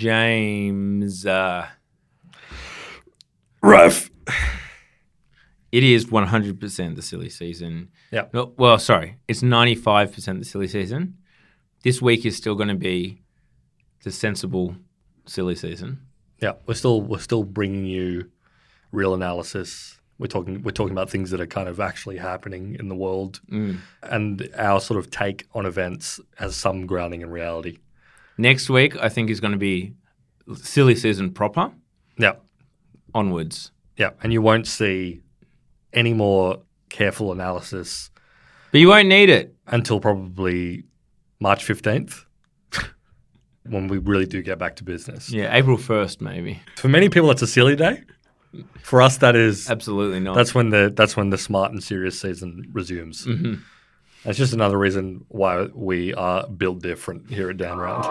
James. Uh, Raf. it is 100% the silly season. Yeah. No, well, sorry. It's 95% the silly season. This week is still going to be the sensible silly season. Yeah, we're still we're still bringing you real analysis. We're talking we're talking about things that are kind of actually happening in the world, and our sort of take on events has some grounding in reality. Next week, I think, is going to be silly season proper Yeah, onwards. yeah, and you won't see any more careful analysis But you won't need it. until probably March fifteenth, when we really do get back to business. Yeah, April 1st, maybe. For many people, that's a silly day. For us, that is Absolutely not. That's when the that's when the smart and serious season resumes. Mm-hmm. That's just another reason why we are built different here at Downround.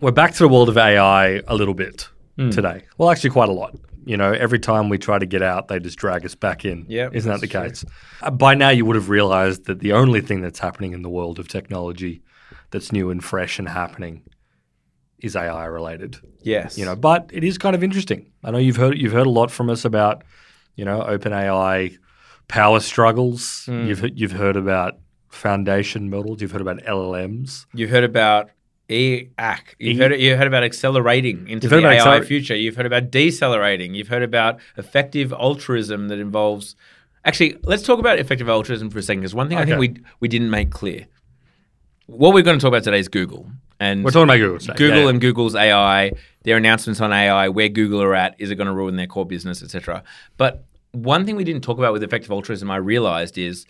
We're back to the world of AI a little bit Hmm. today. Well, actually, quite a lot. You know, every time we try to get out, they just drag us back in. Yep, Isn't that the true. case? Uh, By now, you would have realized that the only thing that's happening in the world of technology that's new and fresh and happening is AI related. yes. You know, but it is kind of interesting. I know you've heard you've heard a lot from us about, you know, OpenAI power struggles. Hmm. You've you've heard about foundation models. You've heard about LLMs. You've heard about EAC. You've E- heard, you heard about accelerating into the AI acceler- future. You've heard about decelerating. You've heard about effective altruism that involves. Actually, let's talk about effective altruism for a second, because one thing I think we we didn't make clear. What we're going to talk about today is Google, and We're talking about Google. today. Google Yeah, and Google's AI, their announcements on AI, where Google are at, is it going to ruin their core business, etc. But one thing we didn't talk about with effective altruism, I realized, is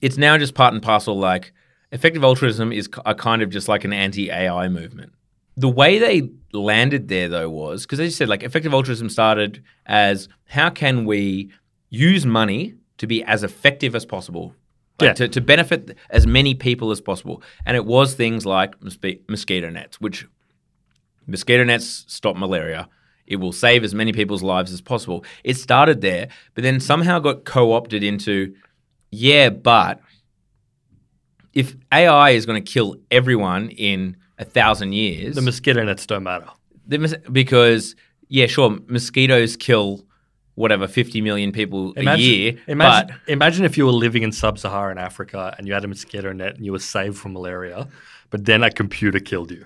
it's now just part and parcel. Like effective altruism is a kind of just like an anti-AI movement. The way they landed there, though, was because as you said, like effective altruism started as how can we use money to be as effective as possible, like Yeah. to, to benefit as many people as possible. And it was things like mosqui- mosquito nets, which mosquito nets stop malaria. It will save as many people's lives as possible. It started there, but then somehow got co opted into, yeah, but if AI is going to kill everyone in a thousand years, The mosquito nets don't matter. the because yeah, sure, mosquitoes kill whatever fifty million people a year, imagine, but imagine if you were living in sub-Saharan Africa and you had a mosquito net and you were saved from malaria, but then a computer killed you.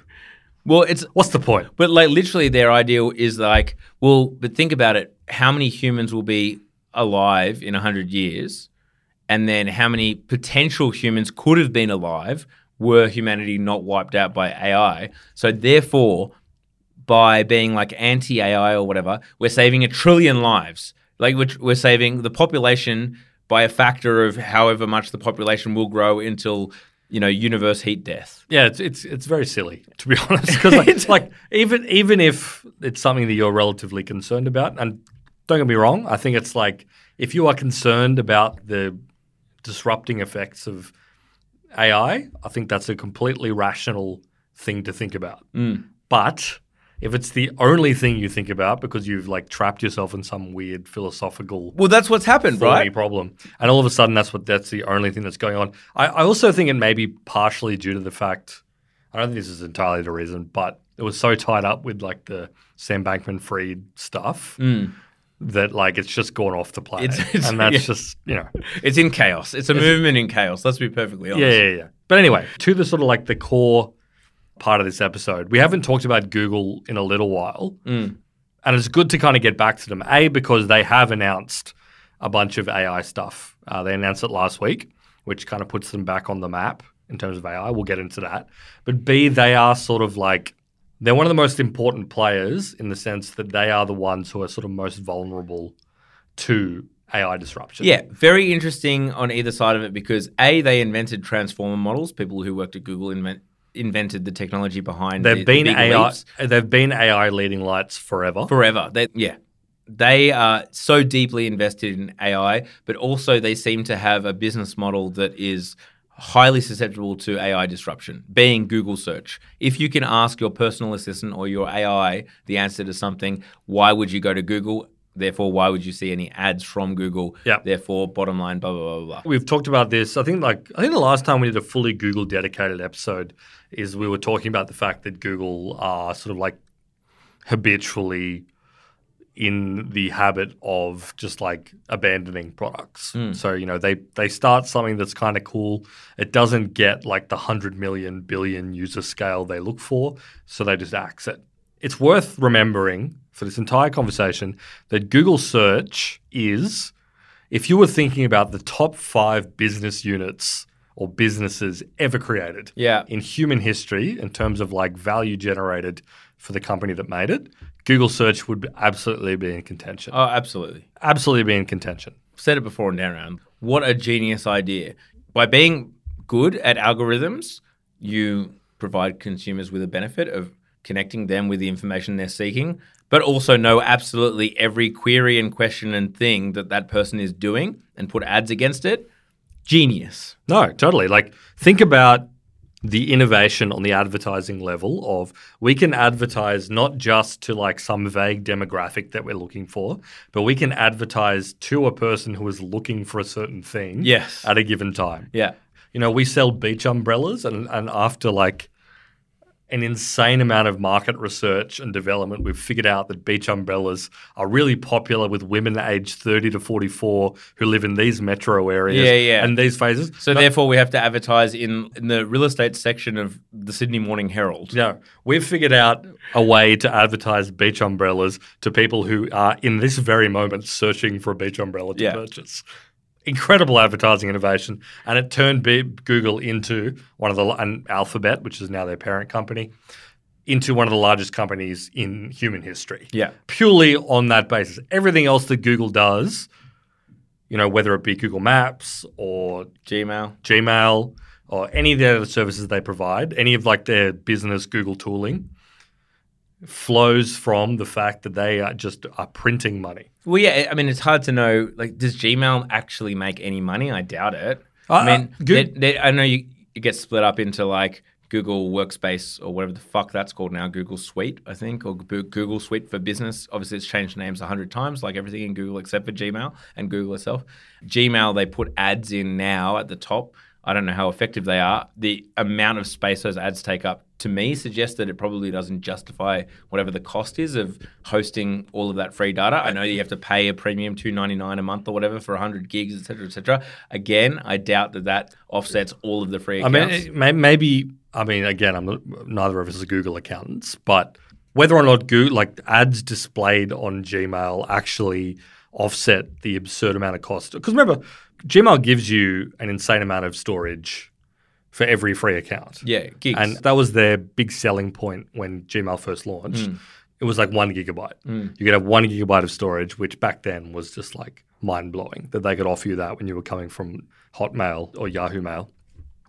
well, it's What's the point? But like literally their ideal is like, well, but think about it. How many humans will be alive in 100 years? And then how many potential humans could have been alive were humanity not wiped out by AI? So therefore, by being like anti-AI or whatever, we're saving a trillion lives. Like we're, we're saving the population by a factor of however much the population will grow until, you know, universe heat death. Yeah, it's it's it's very silly to be honest. Because like, like even even if it's something that you're relatively concerned about, and don't get me wrong, I think it's like if you are concerned about the disrupting effects of AI, I think that's a completely rational thing to think about. Mm. But if it's the only thing you think about because you've like trapped yourself in some weird philosophical Well, that's what's happened, right? problem. And all of a sudden, that's what that's the only thing that's going on. I, I also think it may be partially due to the fact I don't think this is entirely the reason, but it was so tied up with like the Sam Bankman-Fried stuff that like it's just gone off the planet, Mm. It's- it's- and that's yeah. just you know It's in chaos. It's a movement in chaos. Let's be perfectly honest. yeah, yeah, yeah. But anyway, to the sort of like the core part of this episode, we haven't talked about Google in a little while. Mm. And it's good to kind of get back to them. A, because they have announced a bunch of AI stuff. Uh, they announced it last week, which kind of puts them back on the map in terms of AI. We'll get into that. But B, they are sort of like, they're one of the most important players in the sense that they are the ones who are sort of most vulnerable to AI disruption. Yeah, very interesting on either side of it because A, they invented transformer models. People who worked at Google invent, invented the technology behind They've the, been the AI. leaps They've been AI leading lights forever. forever. They, yeah. They are so deeply invested in AI, but also they seem to have a business model that is highly susceptible to AI disruption, being Google search. If you can ask your personal assistant or your AI the answer to something, why would you go to Google? Therefore, why would you see any ads from Google? Yeah. Therefore, bottom line, blah blah blah blah. We've talked about this. I think like I think the last time we did a fully Google dedicated episode is we were talking about the fact that Google are sort of like habitually in the habit of just like abandoning products. Hmm. So, you know, they they start something that's kind of cool. It doesn't get like the 100 million billion user scale they look for, so they just axe it. It's worth remembering for this entire conversation that Google search is if you were thinking about the top 5 business units or businesses ever created Yeah. in human history in terms of like value generated for the company that made it, Google search would absolutely be in contention. Oh, absolutely. absolutely be in contention. said it before and down. What a genius idea. By being good at algorithms, you provide consumers with a benefit of connecting them with the information they're seeking, but also know absolutely every query and question and thing that that person is doing and put ads against it. Genius. No, totally. Like think about the innovation on the advertising level of we can advertise not just to like some vague demographic that we're looking for, but we can advertise to a person who is looking for a certain thing Yes. at a given time. Yeah. You know, we sell beach umbrellas, and, and after like an insane amount of market research and development, we've figured out that beach umbrellas are really popular with women aged 30 to 44 who live in these metro areas Yeah, yeah. and these phases. So No- therefore, we have to advertise in, in the real estate section of the Sydney Morning Herald. No, we've figured out a way to advertise beach umbrellas to people who are in this very moment searching for a beach umbrella to Yeah. purchase. Incredible advertising innovation, and it turned B- Google into one of the and Alphabet, which is now their parent company, into one of the largest companies in human history. Yeah. purely on that basis. Everything else that Google does, you know, whether it be Google Maps or Gmail. Gmail or any of the other services they provide, any of like their business Google tooling, flows from the fact that they are just are printing money. Well, yeah, I mean, it's hard to know. Like, does Gmail actually make any money? I doubt it. Uh, I mean, uh, good- they- they- I know you, you get split up into like Google Workspace or whatever the fuck that's called now, Google Suite, I think, or Google Suite for Business. Obviously, it's changed names a hundred times, like everything in Google except for Gmail and Google itself. Gmail, they put ads in now at the top. I don't know how effective they are. The amount of space those ads take up to me suggests that it probably doesn't justify whatever the cost is of hosting all of that free data. I know you have to pay a premium two ninety nine a month or whatever for hundred gigs, et cetera, et cetera. Again, I doubt that that offsets all of the free I mean, maybe. I mean, again, I'm not, neither of us are Google accountants, but whether or not Google, like ads displayed on Gmail, actually offset the absurd amount of cost. Because remember, Gmail gives you an insane amount of storage for every free account. yeah, gigs. And that was their big selling point when Gmail first launched. Mm. It was like one gigabyte. Mm. You could have one gigabyte of storage, which back then was just like mind blowing that they could offer you that when you were coming from Hotmail or Yahoo Mail.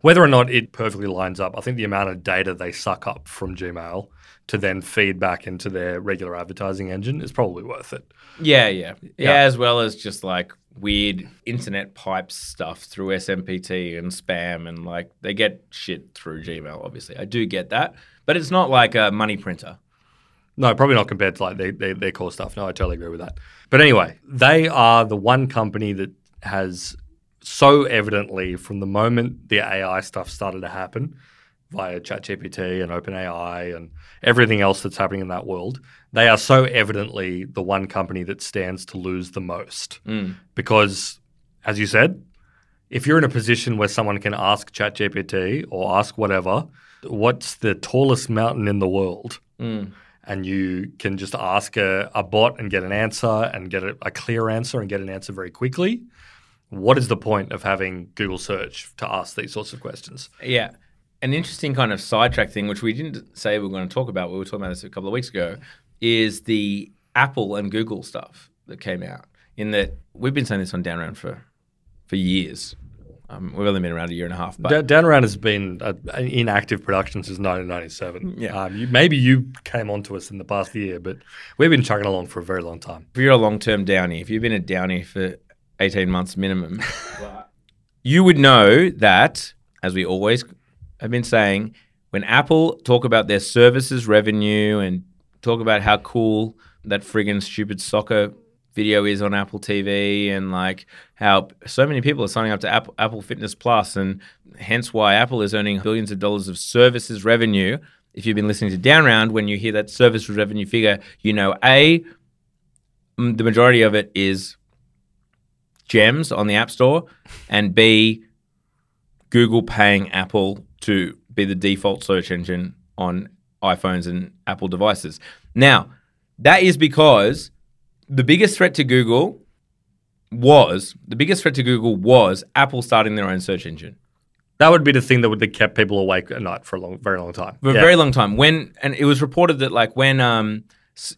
Whether or not it perfectly lines up, I think the amount of data they suck up from Gmail to then feed back into their regular advertising engine is probably worth it. Yeah, yeah, yeah, Yeah. As well as just like weird internet pipes stuff through SMTP and spam, and like they get shit through Gmail. Obviously, I do get that, but it's not like a money printer. No, probably not compared to like their, their, their core stuff. No, I totally agree with that. But anyway, they are the one company that has so evidently, from the moment the AI stuff started to happen via ChatGPT and OpenAI and everything else that's happening in that world, they are so evidently the one company that stands to lose the most. Hmm. Because, as you said, if you're in a position where someone can ask ChatGPT or ask whatever, what's the tallest mountain in the world? Hmm. and you can just ask a, a bot and get an answer and get a, a clear answer and get an answer very quickly. What is the point of having Google search to ask these sorts of questions? Yeah. An interesting kind of sidetrack thing, which we didn't say we were going to talk about, we were talking about this a couple of weeks ago, is the Apple and Google stuff that came out. In that we've been saying this on Down Round for for years. Um, we've only been around a year and a half, but Around has been uh, in active production since 1997. Yeah. Um, you, maybe you came onto us in the past year, but we've been chugging along for a very long time. if you're a long term downy, if you've been a downy for 18 months minimum, you would know that, as we always have been saying, when Apple talk about their services revenue and talk about how cool that friggin' stupid soccer video is on Apple TV and like how so many people are signing up to Apple, Apple Fitness Plus and hence why Apple is earning billions of dollars of services revenue. If you've been listening to Down Round, when you hear that services revenue figure, you know A, the majority of it is gems on the App Store, and B, Google paying Apple to be the default search engine on iPhones and Apple devices. Now, that is because the biggest threat to Google was the biggest threat to Google was Apple starting their own search engine That would be the thing that would have kept people awake at night for a long, very long time. for a Yeah. very long time. When and it was reported that like when um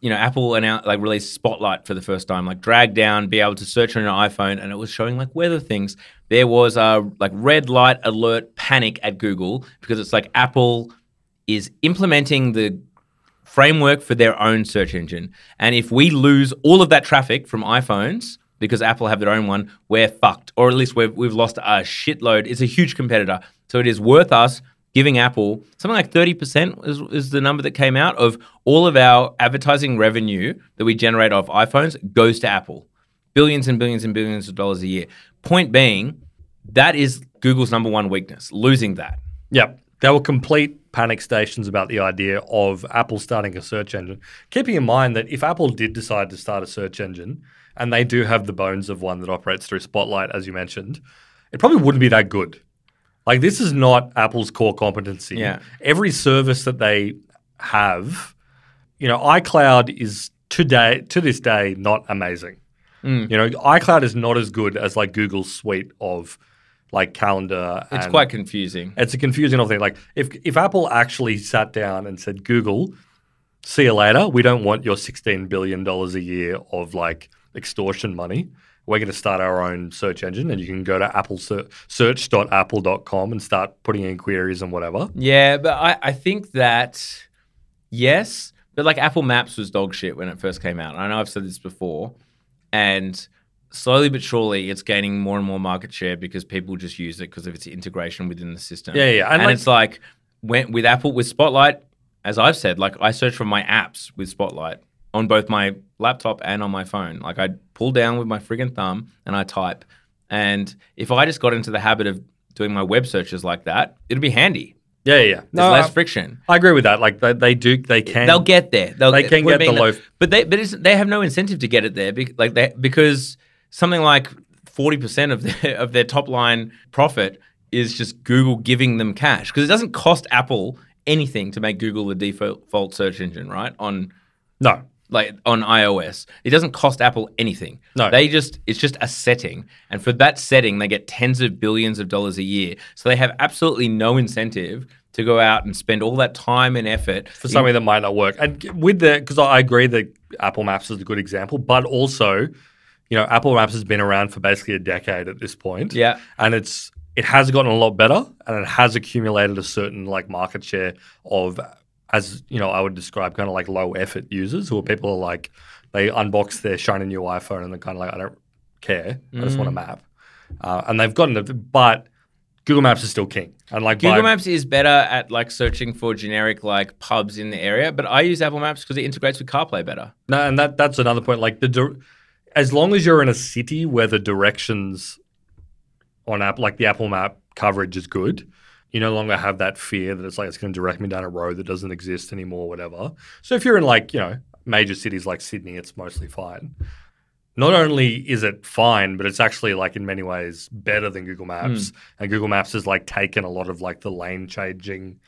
you know Apple announced like released Spotlight for the first time, like drag down, be able to search on your iPhone, and it was showing like weather things. There was a like red light alert panic at Google because it's like Apple is implementing the framework for their own search engine. And if we lose all of that traffic from iPhones because Apple have their own one, we're fucked. Or at least we've, we've lost a shitload. It's a huge competitor. So it is worth us giving Apple something like 30% is, is the number that came out of all of our advertising revenue that we generate off iPhones goes to Apple. Billions and billions and billions of dollars a year. Point being, that is Google's number one weakness, losing that. Yep. There were complete panic stations about the idea of Apple starting a search engine. Keeping in mind that if Apple did decide to start a search engine, and they do have the bones of one that operates through Spotlight, as you mentioned, it probably wouldn't be that good. Like, this is not Apple's core competency. Yeah. Every service that they have, you know, iCloud is today, to this day, not amazing. Mm. You know, iCloud is not as good as like Google's suite of like calendar. It's quite confusing. it's a confusing thing. Like if if Apple actually sat down and said, Google, see you later. We don't want your sixteen billion dollars a year of like extortion money. We're going to start our own search engine, and you can go to Apple ser- search.apple.com and start putting in queries and whatever. Yeah, but I, I think that yes, but like Apple Maps was dog shit when it first came out. I know I've said this before, and slowly but surely it's gaining more and more market share because people just use it because of its integration within the system. Yeah, yeah, and and, like- it's like when, with Apple with Spotlight, as I've said, like I search for my apps with Spotlight on both my laptop and on my phone. Like I pull down with my friggin' thumb and I type. And if I just got into the habit of doing my web searches like that, it'd be handy. Yeah, yeah. yeah. There's No, less I, friction. I agree with that. Like they, they do, they can. They'll get there. They'll, They can get the mean, low- but they but it's, they have no incentive to get it there. bec- Like they, because something like forty percent of their of their top line profit is just Google giving them cash because it doesn't cost Apple anything to make Google the default search engine, right? On no. Like on iOS. It doesn't cost Apple anything. No. They just it's just a setting. And for that setting they get tens of billions of dollars a year. So they have absolutely no incentive to go out and spend all that time and effort for something that might not work. And with the because I agree that Apple Maps is a good example, but also, you know, Apple Maps has been around for basically a decade at this point. Yeah. and it's it has gotten a lot better, and it has accumulated a certain like market share of, as you know, I would describe kind of like low effort users who are people are like they unbox their shiny new iPhone and they're kind of like I don't care, I just want a map, uh, and they've gotten it, but. Google Maps is still king, and like Google by- Maps is better at like searching for generic like pubs in the area, but I use Apple Maps because it integrates with CarPlay better. No, and that that's another point. Like the, dir- as long as you're in a city where the directions on app, like the Apple Map coverage is good, you no longer have that fear that it's like it's going to direct me down a road that doesn't exist anymore, whatever. So if you're in like you know major cities like Sydney, it's mostly fine. Not only is it fine, but it's actually like in many ways better than Google Maps. Hmm. And Google Maps has like taken a lot of like the lane changing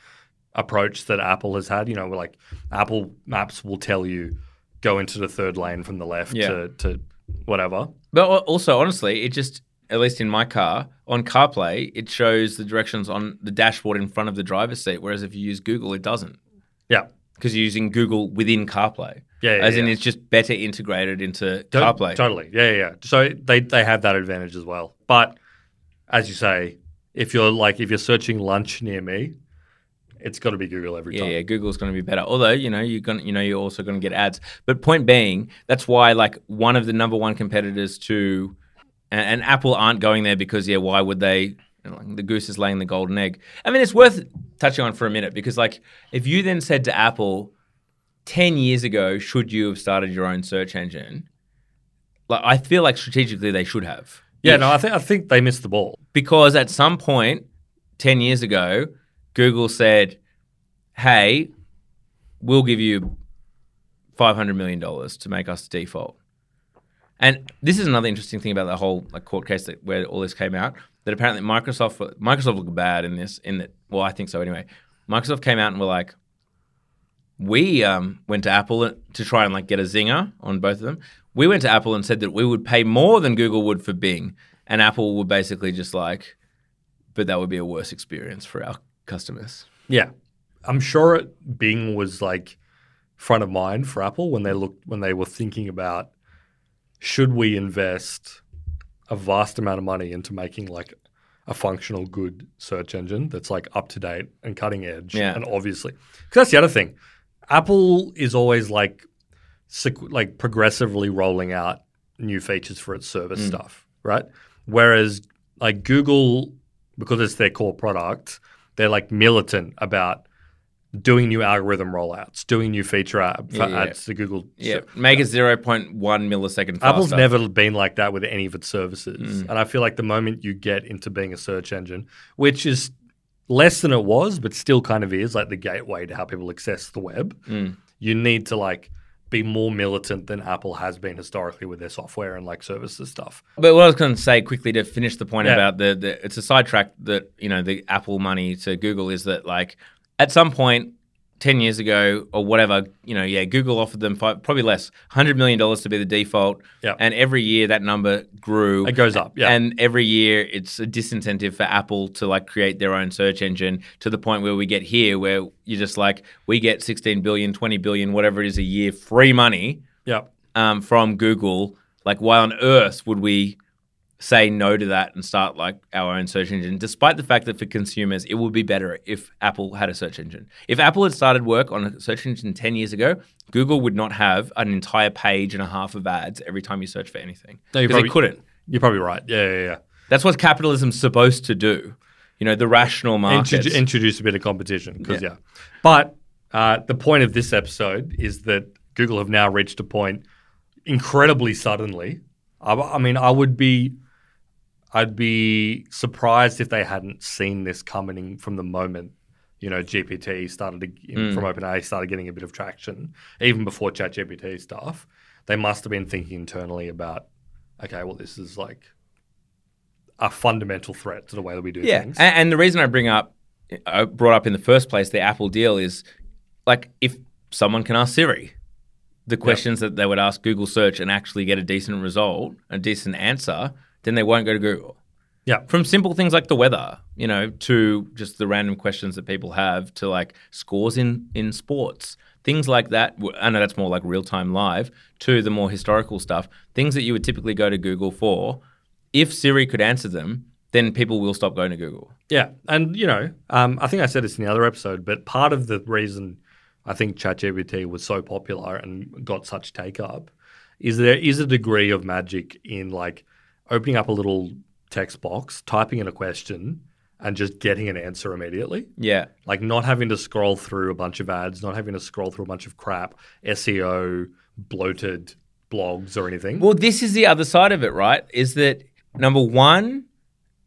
approach that Apple has had. You know, like Apple Maps will tell you go into the third lane from the left Yeah. to, to whatever. But also, honestly, it just at least in my car on CarPlay, it shows the directions on the dashboard in front of the driver's seat. Whereas if you use Google, it doesn't Yeah. because you're using Google within CarPlay. Yeah, yeah, as in it's just better integrated into To- CarPlay. Totally. Yeah, yeah, yeah. So they, they have that advantage as well. But as you say, if you're like if you're searching lunch near me, it's got to be Google every Yeah, time. yeah, Google's going to be better. Although you know you're going, you know, you're also going to get ads. But point being, that's why like one of the number one competitors to, and, and Apple aren't going there because yeah, why would they? the goose is laying the golden egg. I mean, it's worth touching on for a minute because like if you then said to Apple, ten years ago, should you have started your own search engine? Like I feel like strategically they should have. Yeah, no, I think I think they missed the ball. because at some point 10 years ago google said hey we'll give you $500 million to make us default and this is another interesting thing about the whole like court case that where all this came out that apparently microsoft microsoft looked bad in this in that well i think so anyway. Microsoft came out and were like we um, went to apple to try and like get a zinger on both of them. We went to apple and said that we would pay more than google would for bing. And apple would basically just like but that would be a worse experience for our customers. Yeah, I'm sure Bing was like front of mind for Apple when they looked when they were thinking about should we invest a vast amount of money into making like a functional good search engine that's like up to date and cutting edge? Yeah. and obviously because that's the other thing. Apple is always like sequ- like progressively rolling out new features for its service mm. stuff right? Whereas like google because it's their core product they're like militant about doing new algorithm rollouts doing new feature app Yeah, yeah. ads to google Yeah, make it 0.1 millisecond faster. Apple's never been like that with any of its services. Mm. And I feel like the moment you get into being a search engine, which is less than it was, but still kind of is like the gateway to how people access the web, Mm. you need to like be more militant than Apple has been historically with their software and like services stuff. But what I was going to say quickly to finish the point Yeah. about the, the it's a sidetrack that you know the Apple money to Google is that like at some 10 years ago or whatever, you know, yeah, Google offered them five, probably less, $100 million to be the default. Yeah. And every year that number grew. It goes up. Yeah. And every year it's a disincentive for Apple to like create their own search engine to the point where we get here where you're just like, we get 16 billion, 20 billion, whatever it is a year, free money yeah. um, from Google. Like, why on earth would we say no to that and start like our own search engine? Despite the fact that for consumers, it would be better if Apple had a search engine. If Apple had started work on a search engine 10 years ago, Google would not have an entire page and a half of ads every time you search for anything. No, you probably- couldn't. You're probably right. Yeah, yeah, yeah. That's what capitalism's supposed to do. You know, the rational market. Introdu- introduce a bit of competition because yeah. But uh, the point of this episode is that Google have now reached a point incredibly suddenly. I, I mean, I would be, I'd be surprised if they hadn't seen this coming from the moment. You know, GPT started to, hmm. from OpenAI started getting a bit of traction, even before ChatGPT stuff. They must have been thinking internally about, okay, well, this is like a fundamental threat to the way that we do Yeah, things. and, and the reason I bring up, I brought up in the first place the Apple deal is, like, if someone can ask Siri the questions that they would ask Google search and actually get a decent result, a decent answer, then they won't go to Google. Yeah. From simple things like the weather, you know, to just the random questions that people have, to like scores in in sports, things like that. I know that's more like real time live. To the more historical stuff, things that you would typically go to Google for. If Siri could answer them, then people will stop going to Google. Yeah, and you know, um, I think I said this in the other episode, but part of the reason I think ChatGPT was so popular and got such take up is there is a degree of magic in like opening up a little text box, typing in a question, and just getting an answer immediately. Yeah. Like not having to scroll through a bunch of ads, not having to scroll through a bunch of crap, SEO, bloated blogs or anything. Well, this is the other side of it, right? Is that number one,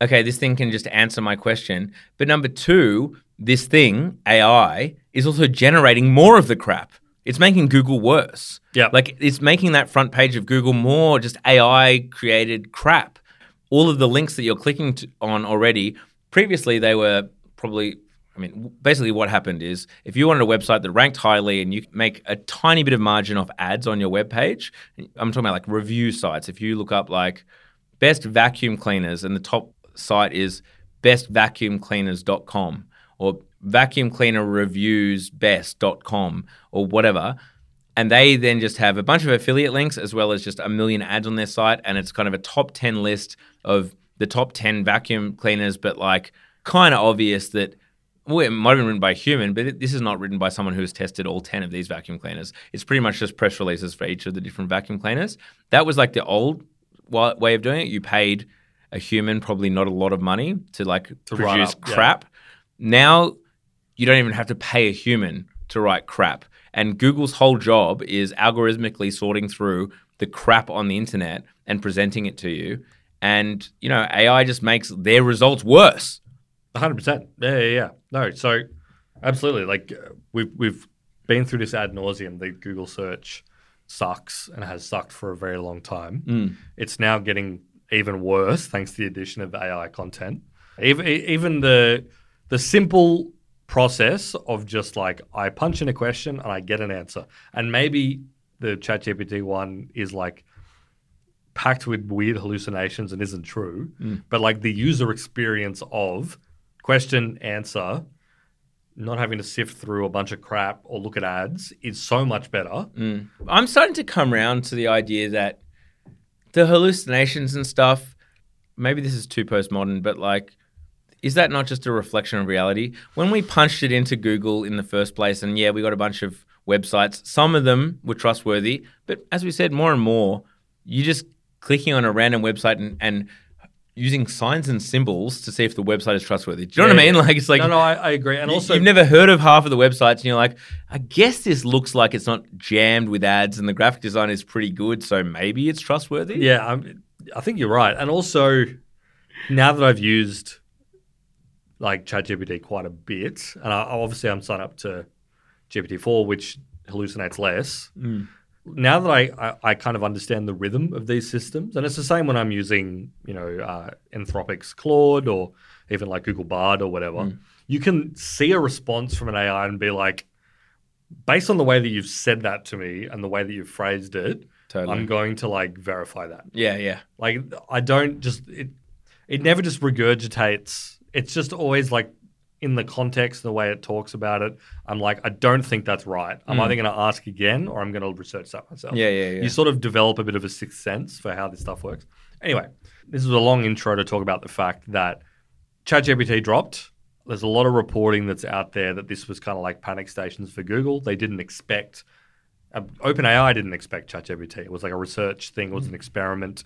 okay, this thing can just answer my question. But number two, this thing, AI, is also generating more of the crap. It's making Google worse. Yeah. Like it's making that front page of Google more just AI created crap. All of the links that you're clicking to, on already, previously they were probably I mean, basically, what happened is if you wanted a website that ranked highly and you make a tiny bit of margin off ads on your web page, I'm talking about like review sites. If you look up like best vacuum cleaners and the top site is bestvacuumcleaners.com or vacuum cleaner reviews best.com or whatever, and they then just have a bunch of affiliate links as well as just a million ads on their site, and it's kind of a top 10 list of the top 10 vacuum cleaners, but like kind of obvious that well, it might have been written by a human, but it, this is not written by someone who has tested all 10 of these vacuum cleaners. It's pretty much just press releases for each of the different vacuum cleaners. That was like the old way of doing it. You paid a human probably not a lot of money to like write produce up, yeah. crap. Now you don't even have to pay a human to write crap. And Google's whole job is algorithmically sorting through the crap on the internet and presenting it to you. And, you know, AI just makes their results worse. hundred percent. Yeah, yeah, yeah. No, so absolutely. Like uh, we've we've been through this ad nauseum. The Google search sucks and has sucked for a very long time. It's now getting even worse thanks to the addition of AI content. Even even the the simple process of just like I punch in a question and I get an answer, and maybe the ChatGPT one is like packed with weird hallucinations and isn't true, hmm. but like the user experience of question answer not having to sift through a bunch of crap or look at ads is so much better. Hmm. I'm starting to come around to the idea that the hallucinations and stuff, maybe this is too postmodern, but like, is that not just a reflection of reality? When we punched it into Google in the first place, and yeah, we got a bunch of websites, some of them were trustworthy, but as we said, more and more, you're just clicking on a random website and, and using signs and symbols to see if the website is trustworthy. Do you know what I Yeah, mean? yeah. Like, it's like, no, no, I, I agree. And Y- also, you've never heard of half of the websites, and you're like, I guess this looks like it's not jammed with ads, and the graphic design is pretty good, so maybe it's trustworthy. Yeah, I'm, I think you're right. And also, now that I've used like ChatGPT quite a bit, and I, obviously I'm signed up to GPT-4, which hallucinates less. Now that I, I, I kind of understand the rhythm of these systems, and it's the same when I'm using, you know, uh, Anthropic's Claude or even like Google Bard or whatever, you can see a response from an AI and be like, based on the way that you've said that to me and the way that you've phrased it, Totally. I'm going to like verify that. yeah, yeah. Like I don't just it it never just regurgitates. It's just always like in the context, the way it talks about it. I'm like, I don't think that's right. I'm either going to ask again or I'm going to research that myself. Yeah, yeah, yeah. You sort of develop a bit of a sixth sense for how this stuff works. Anyway, this is a long intro to talk about the fact that ChatGPT dropped. There's a lot of reporting that's out there that this was kind of like panic stations for Google. They didn't expect, uh, OpenAI didn't expect ChatGPT. It was like a research thing, it was an experiment.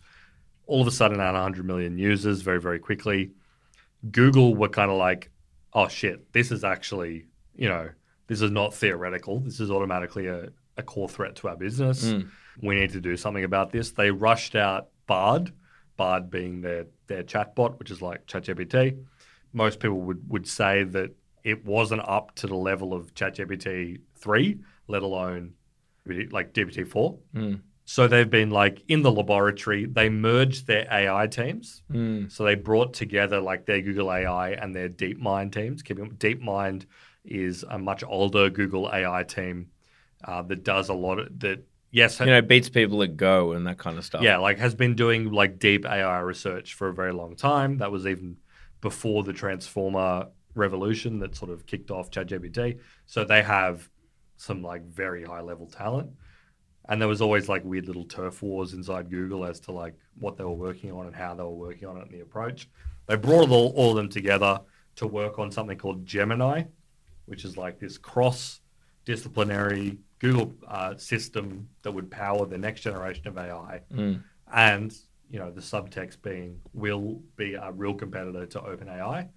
All of a sudden, had 100 million users very, very quickly. Google were kind of like, oh shit, this is actually, you know, this is not theoretical. This is automatically a, a core threat to our business. Hmm. We need to do something about this. They rushed out Bard, Bard being their, their chatbot, which is like ChatGPT. Most people would, would say that it wasn't up to the level of ChatGPT 3, let alone like GPT 4. Hmm. So they've been like in the laboratory, they merged their AI teams. So they brought together like their Google AI and their DeepMind teams. Keeping DeepMind is a much older Google AI team uh, that does a lot of that. Yes, You know, beats people at Go and that kind of stuff. yeah, like has been doing like deep AI research for a very long time. That was even before the Transformer revolution that sort of kicked off ChatGPT. So they have some like very high level talent. And there was always like weird little turf wars inside Google as to like what they were working on and how they were working on it and the approach. They brought all, all of them together to work on something called Gemini, which is like this cross disciplinary Google uh, system that would power the next generation of AI. And, you know, the subtext being will be a real competitor to OpenAI.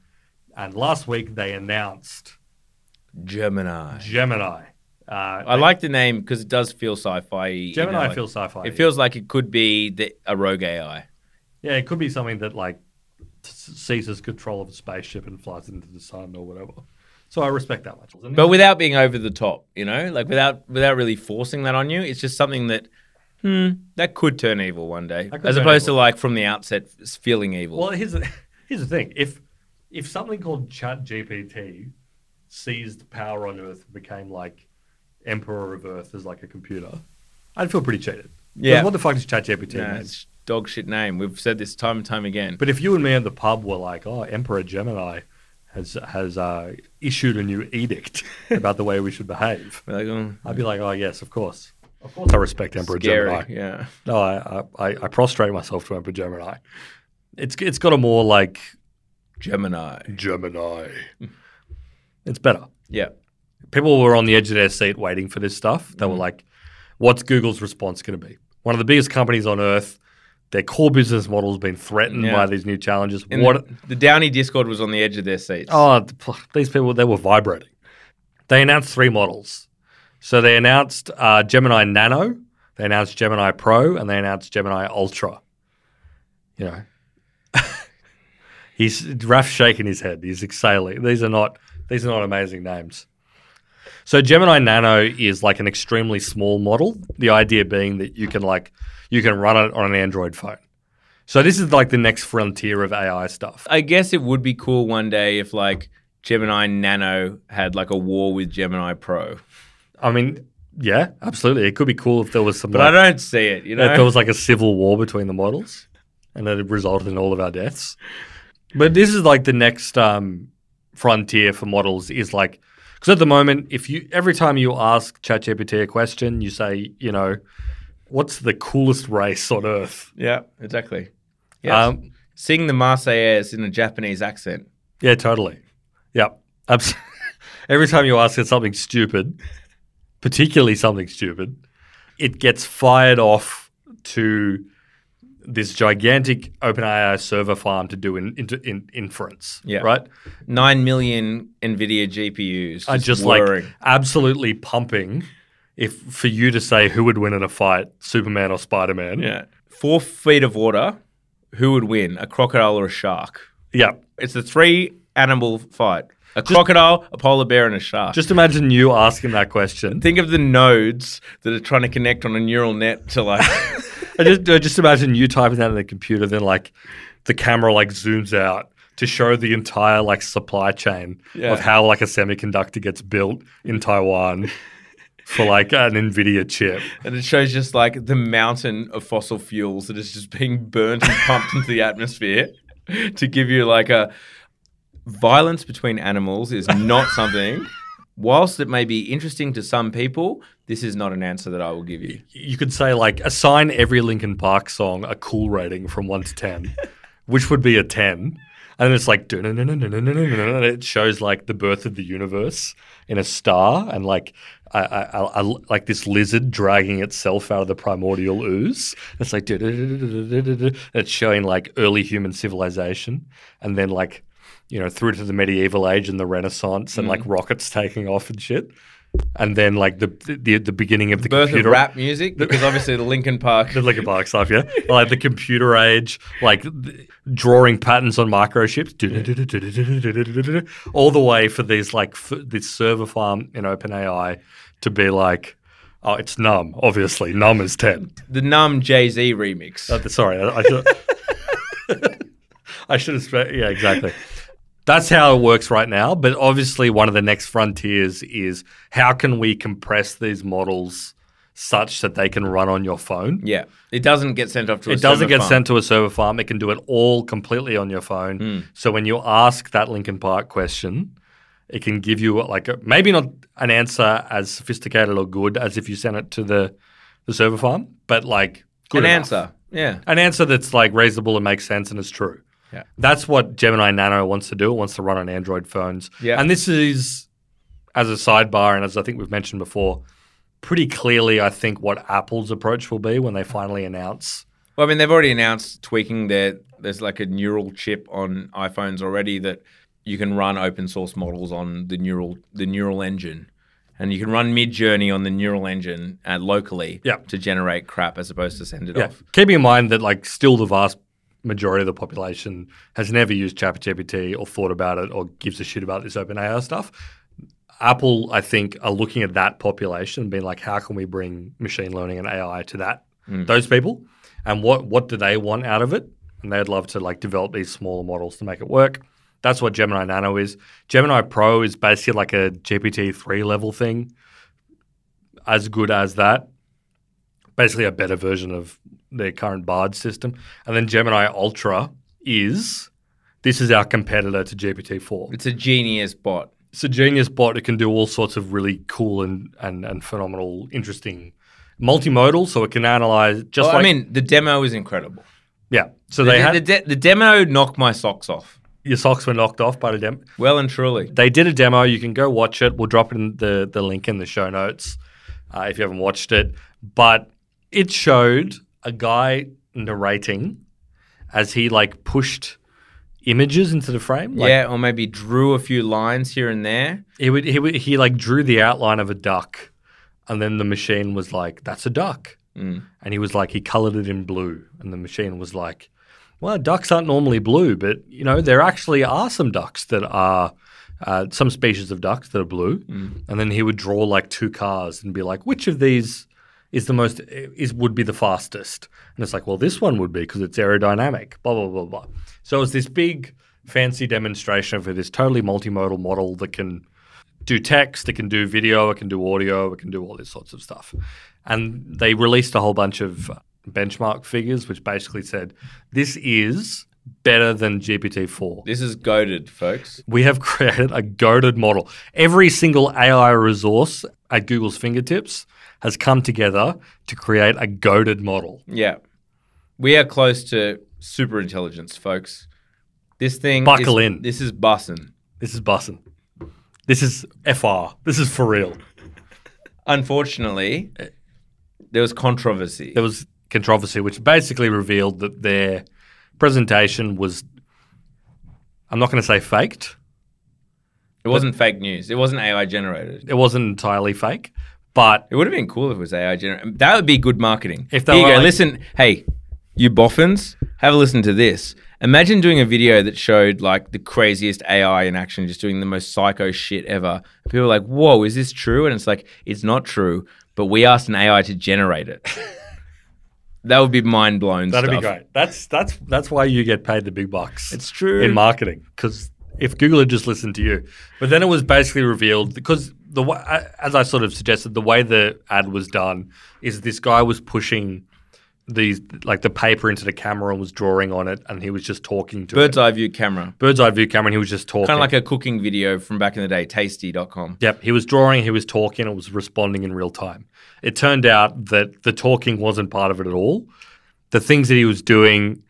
And last week they announced Gemini. Gemini. Uh, I like the name because it does feel sci-fi. Gemini feels sci-fi. It feels like it could be the, a rogue AI. Yeah, it could be something that like seizes control of a spaceship and flies into the sun or whatever. So I respect that much. but without being over the top, you know, like without without really forcing that on you. It's just something that, hmm, that could turn evil one day, as opposed evil. to like from the outset feeling evil. Well, here's the, here's the thing: if if something called Chat GPT seized power on Earth became like Emperor of Earth as like a computer, I'd feel pretty cheated. Yeah. What the fuck is Chat GPT? no, it's dog shit name. We've said this time and time again. But if you and me at the pub were like, "Oh, Emperor Gemini has has uh, issued a new edict about the way we should behave," like, oh, I'd be like, "Oh, yes, of course, of course, I respect Emperor scary. Gemini." Yeah. No, I, I I prostrate myself to Emperor Gemini. It's it's got a more like Gemini. Gemini. It's better. Yeah. People were on the edge of their seat waiting for this stuff. They were Mm. like, "What's Google's response going to be?" One of the biggest companies on earth. Their core business model has been threatened Yeah. by these new challenges. And what? the, the Downey Discord was on the edge of their seats. Oh, these people, they were vibrating. They announced three models. So they announced uh, Gemini Nano. They announced Gemini Pro and they announced Gemini Ultra. You know, he's Raf's shaking his head. He's exhaling. These are not these are not amazing names. So Gemini Nano is like an extremely small model. The idea being that you can like you can run it on an Android phone. So this is like the next frontier of AI stuff. I guess it would be cool one day if like Gemini Nano had like a war with Gemini Pro. I mean, yeah, absolutely. It could be cool if there was some. But like, I don't see it, you know. if there was like a civil war between the models, and that it resulted in all of our deaths. But this is like the next um, frontier for models is like because at the moment, if you every time you ask ChatGPT a question, you say, you know, what's the coolest race on Earth? yeah, exactly. Yeah. Um, Sing the Marseillaise in a Japanese accent. yeah, totally. Yep. Abs- every time you ask it something stupid, particularly something stupid, it gets fired off to this gigantic OpenAI server farm to do in, in, in inference. Yeah. Right. Nine million NVIDIA GPUs. are Just, just whirring. like absolutely pumping. If for you to say who would win in a fight, Superman or Spider Man, yeah. Four feet of water. Who would win? A crocodile or a shark? yeah. It's a three animal fight. A crocodile, a polar bear, and a shark. Just imagine you asking that question. think of the nodes that are trying to connect on a neural net to like I just I just imagine you typing that in the computer, then like the camera like zooms out to show the entire like supply chain Yeah. of how like a semiconductor gets built in Taiwan for like an Nvidia chip. and it shows just like the mountain of fossil fuels that is just being burnt and pumped into the atmosphere to give you like a violence between animals is not something whilst it may be interesting to some people this is not an answer that i will give you You could say like assign every Linkin Park song a cool rating from one to ten, which would be a ten. And it's like and it shows like the birth of the universe in a star and like I, I, I, like this lizard dragging itself out of the primordial ooze. It's like it's showing like early human civilization, and then like you know through to the medieval age and the Renaissance and like rockets taking off and shit. And then like the the, the beginning of the birth computer of rap music because obviously the Linkin Park the Linkin Park stuff, yeah. Like the computer age, like th- drawing patterns on microchips, all the way for these like f- this server farm in OpenAI to be like, oh, it's numb. Obviously, numb is ten. the numb jay-z remix Uh, sorry, I, I should. I should have. Yeah, exactly. That's how it works right now. But obviously, one of the next frontiers is how can we compress these models such that they can run on your phone? yeah it doesn't get sent off to a It doesn't get farm. sent to a server farm. It can do it all completely on your phone. Hmm. So when you ask that Linkin Park question, it can give you like a, maybe not an answer as sophisticated or good as if you sent it to the the server farm, but like good an enough. answer yeah An answer that's like reasonable and makes sense and is true. Yeah. That's what Gemini Nano wants to do. It wants to run on Android phones. Yeah. And this is, as a sidebar, and as I think we've mentioned before, pretty clearly, I think, what Apple's approach will be when they finally announce. Well, I mean, they've already announced tweaking their. There's like a neural chip on iPhones already that you can run open source models on the neural the neural engine, and you can run Mid Journey on the neural engine uh, locally Yeah. to generate crap as opposed to send it Yeah. off. Keeping in mind that, like, still the vast majority of the population has never used ChatGPT or thought about it or gives a shit about this OpenAI stuff. Apple, I think, are looking at that population and being like, how can we bring machine learning and AI to that hmm. those people, and what what do they want out of it? And they'd love to like develop these smaller models to make it work. That's what Gemini Nano is. Gemini Pro is basically like a GPT three level thing, as good as that. Basically, a better version of their current Bard system. And then Gemini Ultra is this is our competitor to GPT four. It's a genius bot. It's a genius bot. It can do all sorts of really cool and, and, and phenomenal, interesting multimodal. So it can analyze just Well, like I mean, the demo is incredible. yeah. So The, they had the, de- the demo knocked my socks off. your socks were knocked off by the demo. Well and truly. They did a demo. You can go watch it. We'll drop in the the link in the show notes uh, if you haven't watched it. But it showed a guy narrating as he like pushed images into the frame. Like, yeah, or maybe drew a few lines here and there. He would he would he like drew the outline of a duck, and then the machine was like, "That's a duck," and he was like he colored it in blue, and the machine was like, "Well, ducks aren't normally blue, but you know there actually are some ducks that are." Uh, some species of ducks that are blue, and then he would draw like two cars and be like, "Which of these is the most is would be the fastest?" And it's like, "Well, this one would be because it's aerodynamic." Blah blah blah blah. So it's this big fancy demonstration for this totally multimodal model that can do text, it can do video, it can do audio, it can do all these sorts of stuff. And they released a whole bunch of benchmark figures, which basically said this is better than GPT 4. This is goaded, folks. We have created a goaded model. Every single AI resource at Google's fingertips has come together to create a goaded model. Yeah. We are close to super intelligence, folks. This thing Buckle is- in. This is bussin'. This is bussin'. This is FR. This is for real. Unfortunately, eh. there was controversy. there was controversy, which basically revealed that their presentation was, I'm not going to say faked. It wasn't fake news. It wasn't AI generated. It wasn't entirely fake, but It would have been cool if it was AI generated. That would be good marketing. If they Here you go. like- listen, hey, you boffins, have a listen to this. Imagine doing a video that showed like the craziest AI in action, just doing the most psycho shit ever. People are like, "Whoa, is this true?" And it's like, it's not true, but we asked an AI to generate it. that would be mind blown. that'd stuff. be great. That's that's that's why you get paid the big bucks. It's true. in marketing because if Google had just listened to you, but then it was basically revealed because the as I sort of suggested, the way the ad was done is this guy was pushing these like the paper into the camera and was drawing on it, and he was just talking to Bird's it. eye view camera. bird's eye view camera, and he was just talking. Kind of like a cooking video from back in the day, tasty.com. Yep, he was drawing, he was talking, and was responding in real time. It turned out that the talking wasn't part of it at all. The things that he was doing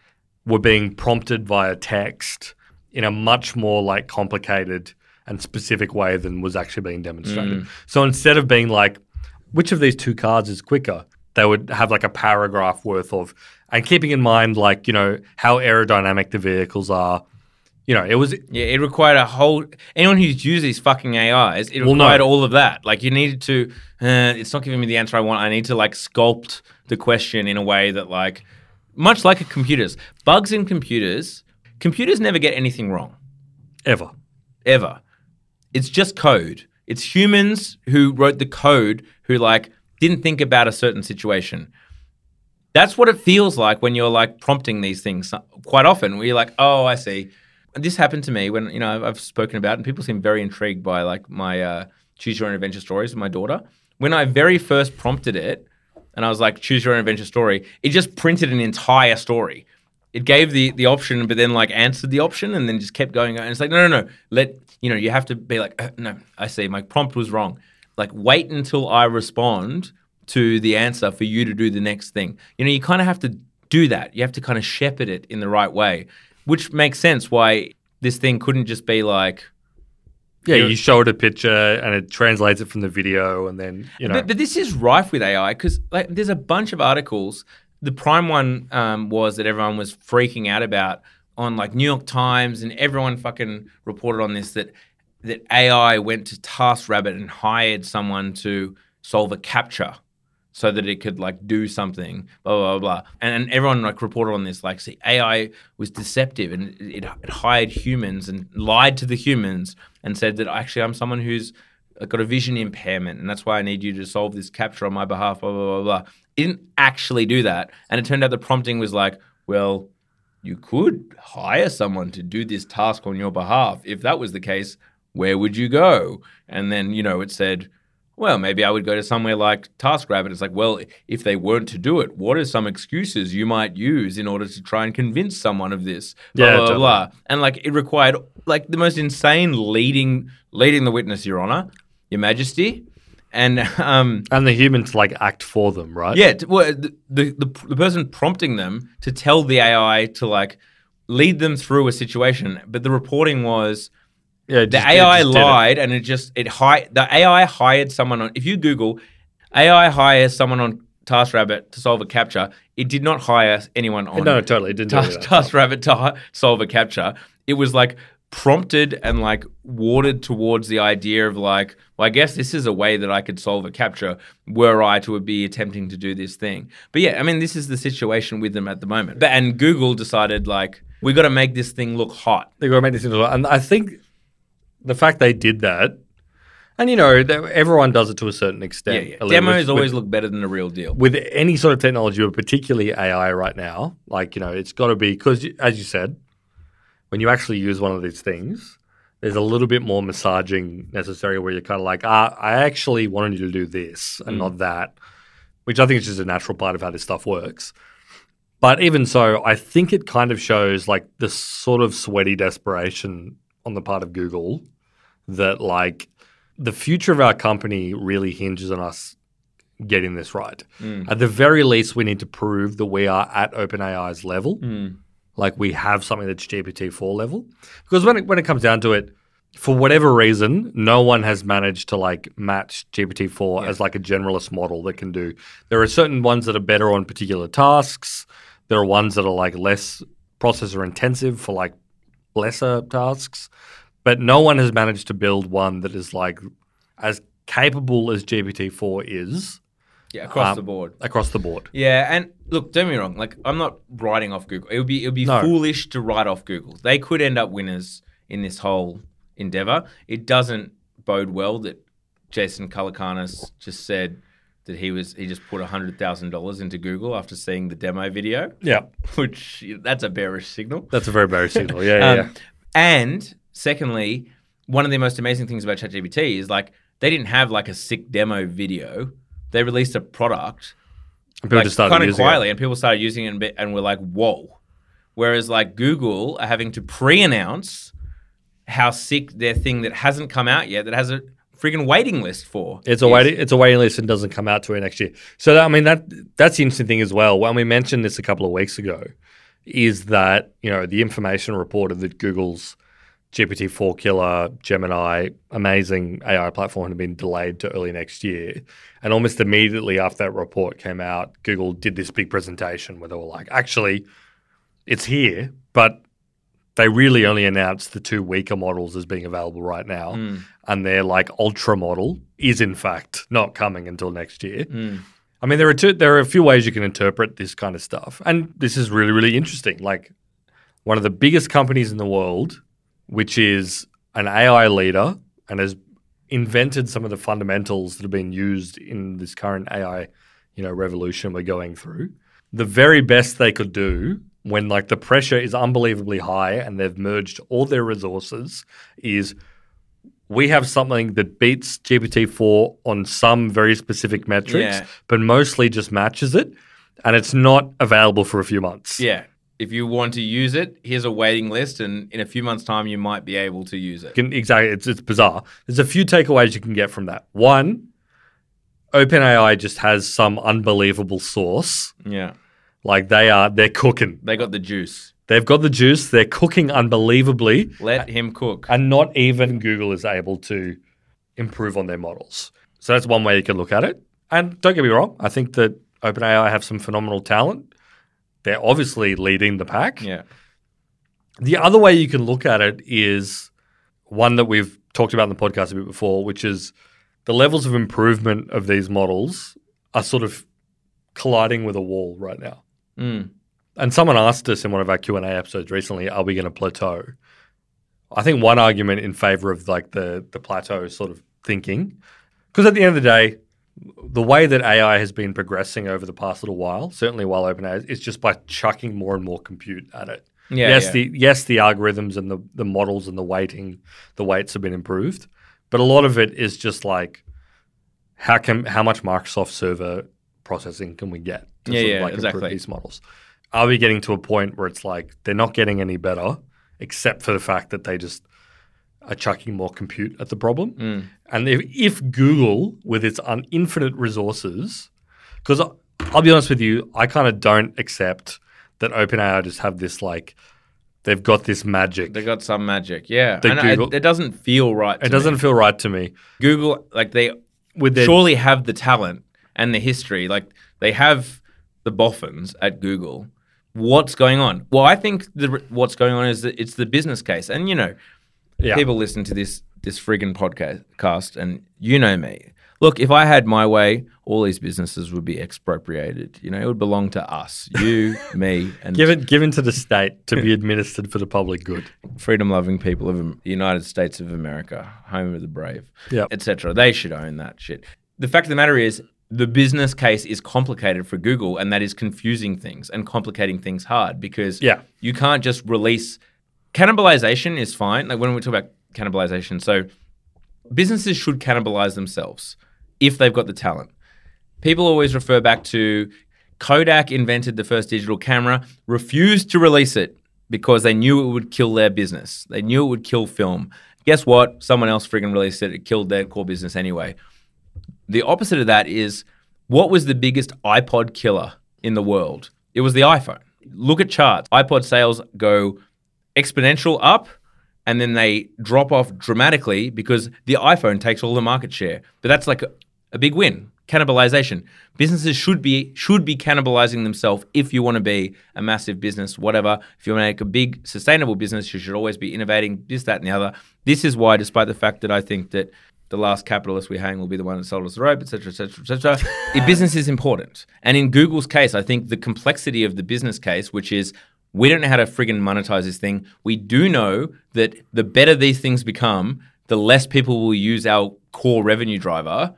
were being prompted via text in a much more like complicated and specific way than was actually being demonstrated. Mm. So instead of being like, which of these two cards is quicker? They would have like a paragraph worth of, and keeping in mind like you know how aerodynamic the vehicles are. You know, it was Yeah, it required a whole. Anyone who's used these fucking AIs, it Well, no. required all of that. Like you needed to. Uh, it's not giving me the answer I want. I need to like sculpt the question in a way that like, much like a computers, bugs in computers. Computers never get anything wrong ever. ever. It's just code. It's humans who wrote the code who like didn't think about a certain situation. That's what it feels like when you're like prompting these things quite often. Where you're like, oh, I see. This happened to me when you know I've- spoken about, and people seem very intrigued by like my uh, choose your own adventure stories with my daughter. When I very first prompted it, and I was like, choose your own adventure story, it just printed an entire story. It gave the the option, but then like answered the option, and then just kept going. And it's like, no, no, no. Let you know, you have to be like, uh, no, I see, my prompt was wrong. Like, wait until I respond to the answer for you to do the next thing. You know, you kind of have to do that. You have to kind of shepherd it in the right way, which makes sense why this thing couldn't just be like, Yeah, you show it a picture and it translates it from the video, and then you know. But, but this is rife with AI because like, there's a bunch of articles. The prime one um, was that everyone was freaking out about on like New York Times, and everyone fucking reported on this that that AI went to TaskRabbit and hired someone to solve a CAPTCHA so that it could like do something, blah blah blah. And, and everyone like reported on this, like, see, AI was deceptive and it, it hired humans and lied to the humans and said that actually I'm someone who's uh, got a vision impairment and that's why I need you to solve this CAPTCHA on my behalf, blah blah blah blah. Didn't actually do that, and it turned out the prompting was like, well, you could hire someone to do this task on your behalf. If that was the case, where would you go? And then, you know, it said, well, maybe I would go to somewhere like TaskRabbit. It's like, well, if they weren't to do it, what are some excuses you might use in order to try and convince someone of this? Blah, Yeah, blah, blah, totally. blah. And like, it required like the most insane leading, leading the witness, Your Honor, Your Majesty. And um, and the human to like act for them, right? yeah, t- well, the, the the the person prompting them to tell the AI to like lead them through a situation, but the reporting was yeah. the AI lied and it just it hi- the AI hired someone on. If you Google AI hires someone on TaskRabbit to solve a CAPTCHA, it did not hire anyone on No, totally. It didn't Task. TaskRabbit to hi- solve a CAPTCHA. It was like prompted and like watered towards the idea of like, well, I guess this is a way that I could solve a CAPTCHA were I to be attempting to do this thing. But yeah, I mean, this is the situation with them at the moment. But, and Google decided like, we got to make this thing look hot. They got to make this into and I think the fact they did that, and you know, they- everyone does it to a certain extent. yeah. Little Demos bit. always look better than the real deal. with any sort of technology, but particularly AI right now, like, you know, it's got to be, because as you said, when you actually use one of these things, there's a little bit more massaging necessary where you're kind of like, ah, I actually wanted you to do this and not that, which I think is just a natural part of how this stuff works. But even so, I think it kind of shows like the sort of sweaty desperation on the part of Google that like the future of our company really hinges on us getting this right. Mm. At the very least, we need to prove that we are at OpenAI's level. Mm. Like we have something that's GPT-4 level. Because when it, when it comes down to it, for whatever reason, no one has managed to like match GPT-4 as like a generalist model that can do. There are certain ones that are better on particular tasks. There are ones that are like less processor intensive for like lesser tasks. But no one has managed to build one that is like as capable as GPT-4 is Yeah, across Um, the board. across the board. Yeah, and look, don't get me wrong. Like, I'm not writing off Google. It would be it would be No. foolish to write off Google. They could end up winners in this whole endeavor. It doesn't bode well that Jason Calacanis just said that he was he just put hundred thousand dollars into Google after seeing the demo video, Yeah, which that's a bearish signal. that's a very bearish signal. Yeah, yeah, yeah. Um, And secondly, one of the most amazing things about ChatGPT is like they didn't have like a sick demo video. They released a product And people like, just started kind of using it. quietly, and people started using it and, be- and were like, "Whoa!" Whereas like Google are having to pre-announce how sick their thing that hasn't come out yet, that has a freaking waiting list for. It's a waiting. It's a waiting list and doesn't come out to it next year. So that, I mean that that's the interesting thing as well. When we mentioned this a couple of weeks ago, is that you know the information reported that Google's GPT four killer Gemini amazing AI platform had been delayed to early next year, and almost immediately after that report came out, Google did this big presentation where they were like, actually, it's here, but they really only announced the two weaker models as being available right now. Hmm. And their like ultra model is in fact not coming until next year. Hmm. I mean, there are two, there are a few ways you can interpret this kind of stuff, and this is really really interesting. Like one of the biggest companies in the world, which is an AI leader and has invented some of the fundamentals that have been used in this current AI, you know, revolution we're going through. The very best they could do when like the pressure is unbelievably high and they've merged all their resources is we have something that beats GPT-4 on some very specific metrics, Yeah. but mostly just matches it, and it's not available for a few months. Yeah. If you want to use it, here's a waiting list, and in a few months' time, you might be able to use it. Can- exactly. It's, it's bizarre. There's a few takeaways you can get from that. One, OpenAI just has some unbelievable source. Yeah. Like they are, they're cooking. They got the juice. They've got the juice. They're cooking unbelievably, Let him cook. and not even Google is able to improve on their models. So that's one way you can look at it. And don't get me wrong, I think that OpenAI have some phenomenal talent. They're obviously leading the pack. Yeah. The other way you can look at it is one that we've talked about in the podcast a bit before, which is the levels of improvement of these models are sort of colliding with a wall right now. Mm. And someone asked us in one of our Q and A episodes recently, "Are we going to plateau?" I think one argument in favor of like the the plateau sort of thinking, because at the end of the day, the way that AI has been progressing over the past little while, certainly while OpenAI, is just by chucking more and more compute at it. Yeah. yes, yeah. the yes, the algorithms and the the models and the weighting, the weights have been improved, but a lot of it is just like how can how much Microsoft server processing can we get to Yeah, sort yeah, of like improve exactly. these models? Are we getting to a point where it's like they're not getting any better, except for the fact that they just are chucking more compute at the problem? Mm. And if, if Google, with its un- infinite resources, because I'll be honest with you, I kind of don't accept that OpenAI just have this like they've got this magic. They got some magic. Yeah. And Google- it doesn't feel right. it doesn't me. feel right to me. Google like they their surely have the talent and the history. Like they have the boffins at Google. What's going on? Well, I think the what's going on is that it's the business case, and you know, Yeah. people listen to this this friggin' podcast, and you know me. Look, if I had my way, all these businesses would be expropriated. You know, it would belong to us, you, me, and Given given to the state to be administered for the public good. freedom-loving people of the United States of America, home of the brave, Yep. etc. They should own that shit. The fact of the matter is, the business case is complicated for Google, and that is confusing things and complicating things hard because Yeah. you can't just release cannibalization is fine. Like when we talk about cannibalization, so businesses should cannibalize themselves if they've got the talent. People always refer back to Kodak invented the first digital camera, refused to release it because they knew it would kill their business. They knew it would kill film. Guess what? Someone else friggin' released it. It killed their core business anyway. The opposite of that is what was the biggest iPod killer in the world? It was the iPhone. Look at charts. iPod sales go exponential up and then they drop off dramatically because the iPhone takes all the market share. But that's like a, a big win. Cannibalization. Businesses should be should be cannibalizing themselves if you want to be a massive business, whatever. If you want to make a big sustainable business, you should always be innovating this, that, and the other. This is why, despite the fact that I think that the last capitalist we hang will be the one that sold us the rope, etc., etc., etc. Business is important, and in Google's case, I think the complexity of the business case, which is we don't know how to friggin' monetize this thing. We do know that the better these things become, the less people will use our core revenue driver.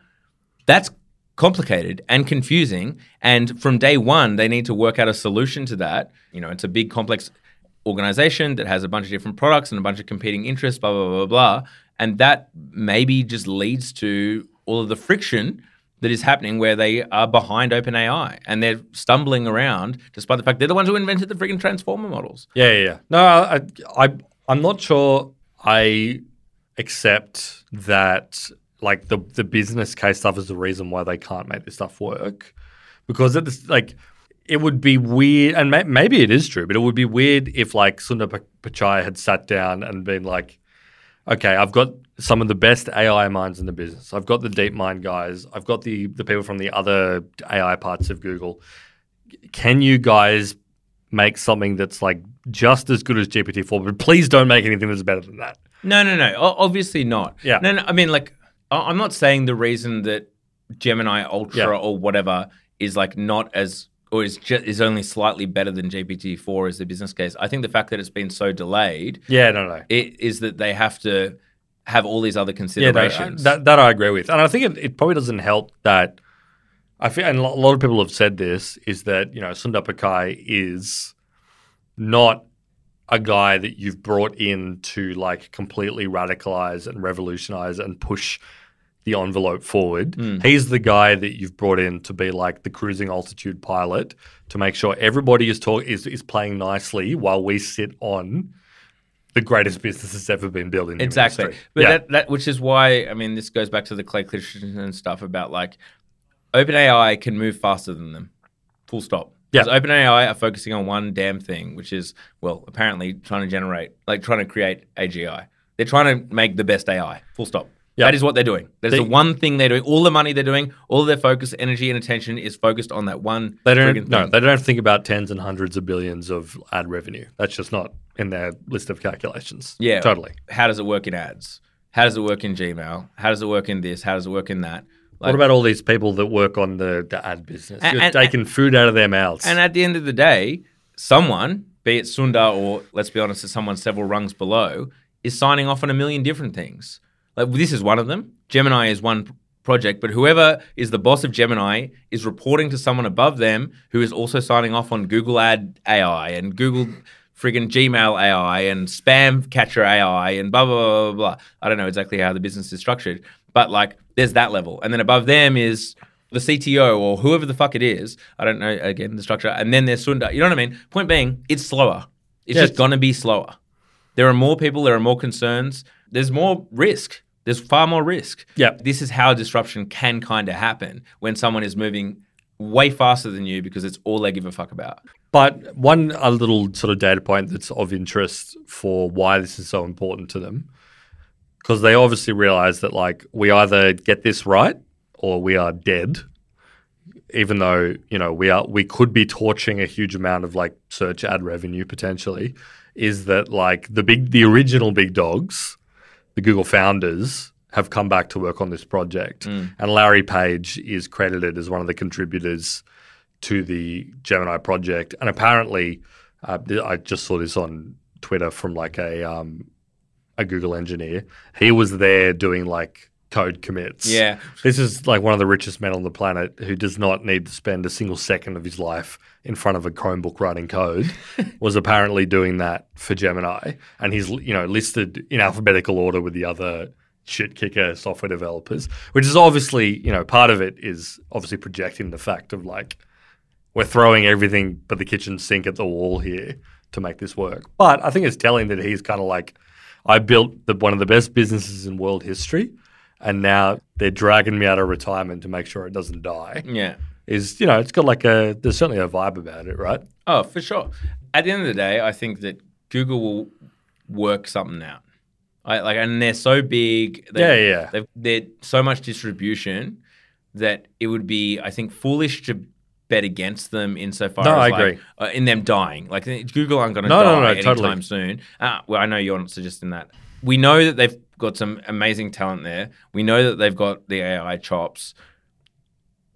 That's complicated and confusing. And from day one, they need to work out a solution to that. You know, it's a big, complex organization that has a bunch of different products and a bunch of competing interests, blah, blah, blah, blah. And that maybe just leads to all of the friction that is happening where they are behind OpenAI and they're stumbling around despite the fact they're the ones who invented the friggin' transformer models. Yeah, yeah, yeah. No, I, I, I'm not sure I accept that like the the business case stuff is the reason why they can't make this stuff work because it's like it would be weird, and may, maybe it is true, but it would be weird if like Sundar Pichai had sat down and been like, okay, I've got some of the best AI minds in the business. I've got the DeepMind guys. I've got the the people from the other AI parts of Google. Can you guys make something that's like just as good as GPT-4, but please don't make anything that's better than that. No, no, no. O- obviously not. Yeah. No, no. I mean, like, I- I'm not saying the reason that Gemini Ultra Yeah. or whatever is like not as or is just is only slightly better than GPT-4 as the business case. I think the fact that it's been so delayed Yeah, no, no. it is that they have to have all these other considerations. Yeah, no, considerations. that, that I agree with. And I think it, it probably doesn't help that I feel, and a lot of people have said this, is that, you know, Sundar Pichai is not a guy that you've brought in to like completely radicalize and revolutionize and push the envelope forward. Hmm. He's the guy that you've brought in to be like the cruising altitude pilot to make sure everybody is talk is, is playing nicely while we sit on the greatest business that's ever been built in Exactly. history. But yeah. that, that which is why I mean this goes back to the Clay Christensen stuff about like OpenAI can move faster than them. Full stop. Yeah. Because OpenAI are focusing on one damn thing, which is well, apparently trying to generate like trying to create AGI. They're trying to make the best AI. Full stop. Yeah. That is what they're doing. That's They- the one thing they're doing. All the money they're doing, all their focus, energy, and attention is focused on that one. They don't. No, they don't think about tens and hundreds of billions of ad revenue. That's just not in their list of calculations. Yeah. totally. How does it work in ads? How does it work in Gmail? How does it work in this? How does it work in that? what about all these people that work on the, the ad business? And- You're and- taking food out of their mouths. And at the end of the day, someone, be it Sundar or let's be honest, it's someone several rungs below, is signing off on a million different things. Like this is one of them. Gemini is one project, but whoever is the boss of Gemini is reporting to someone above them who is also signing off on Google Ad AI and Google friggin' Gmail AI and spam catcher AI and blah blah blah blah blah. I don't know exactly how the business is structured, but like there's that level, and then above them is the CTO or whoever the fuck it is. I don't know again the structure, and then there's Sundar. You know what I mean? Point being, it's slower. It's Yeah, just gonna be slower. There are more people. There are more concerns. There's more risk. There's far more risk. Yeah. This is how disruption can kind of happen when someone is moving way faster than you because it's all they give a fuck about. But one a little sort of data point that's of interest for why this is so important to them, because they obviously realize that like we either get this right or we are dead. Even though you know we are, we could be torching a huge amount of like search ad revenue potentially. Is that like the big, the original big dogs the Google founders have come back to work on this project, Mm. and Larry Page is credited as one of the contributors to the Gemini project. And apparently, uh, I just saw this on Twitter from like a um, a Google engineer. He was there doing like code commits. Yeah. This is like one of the richest men on the planet who does not need to spend a single second of his life in front of a Chromebook writing code. was apparently doing that for Gemini, and he's you know listed in alphabetical order with the other shit kicker software developers, which is obviously you know part of it is obviously projecting the fact of like we're throwing everything but the kitchen sink at the wall here to make this work. But I think it's telling that he's kind of like, I built the, one of the best businesses in world history, and now they're dragging me out of retirement to make sure it doesn't die. Yeah. Is you know, it's got like a there's certainly a vibe about it, right? Oh, for sure. At the end of the day, I think that Google will work something out. I, like, and they're so big. They, Yeah, yeah. They've, they're so much distribution that it would be, I think, foolish to bet against them insofar No, as I like, agree. Uh, in them dying. Like Google aren't going to No, die no, no, anytime totally. soon. Uh, well, I know you're not suggesting that. We know that they've got some amazing talent there. We know that they've got the AI chops.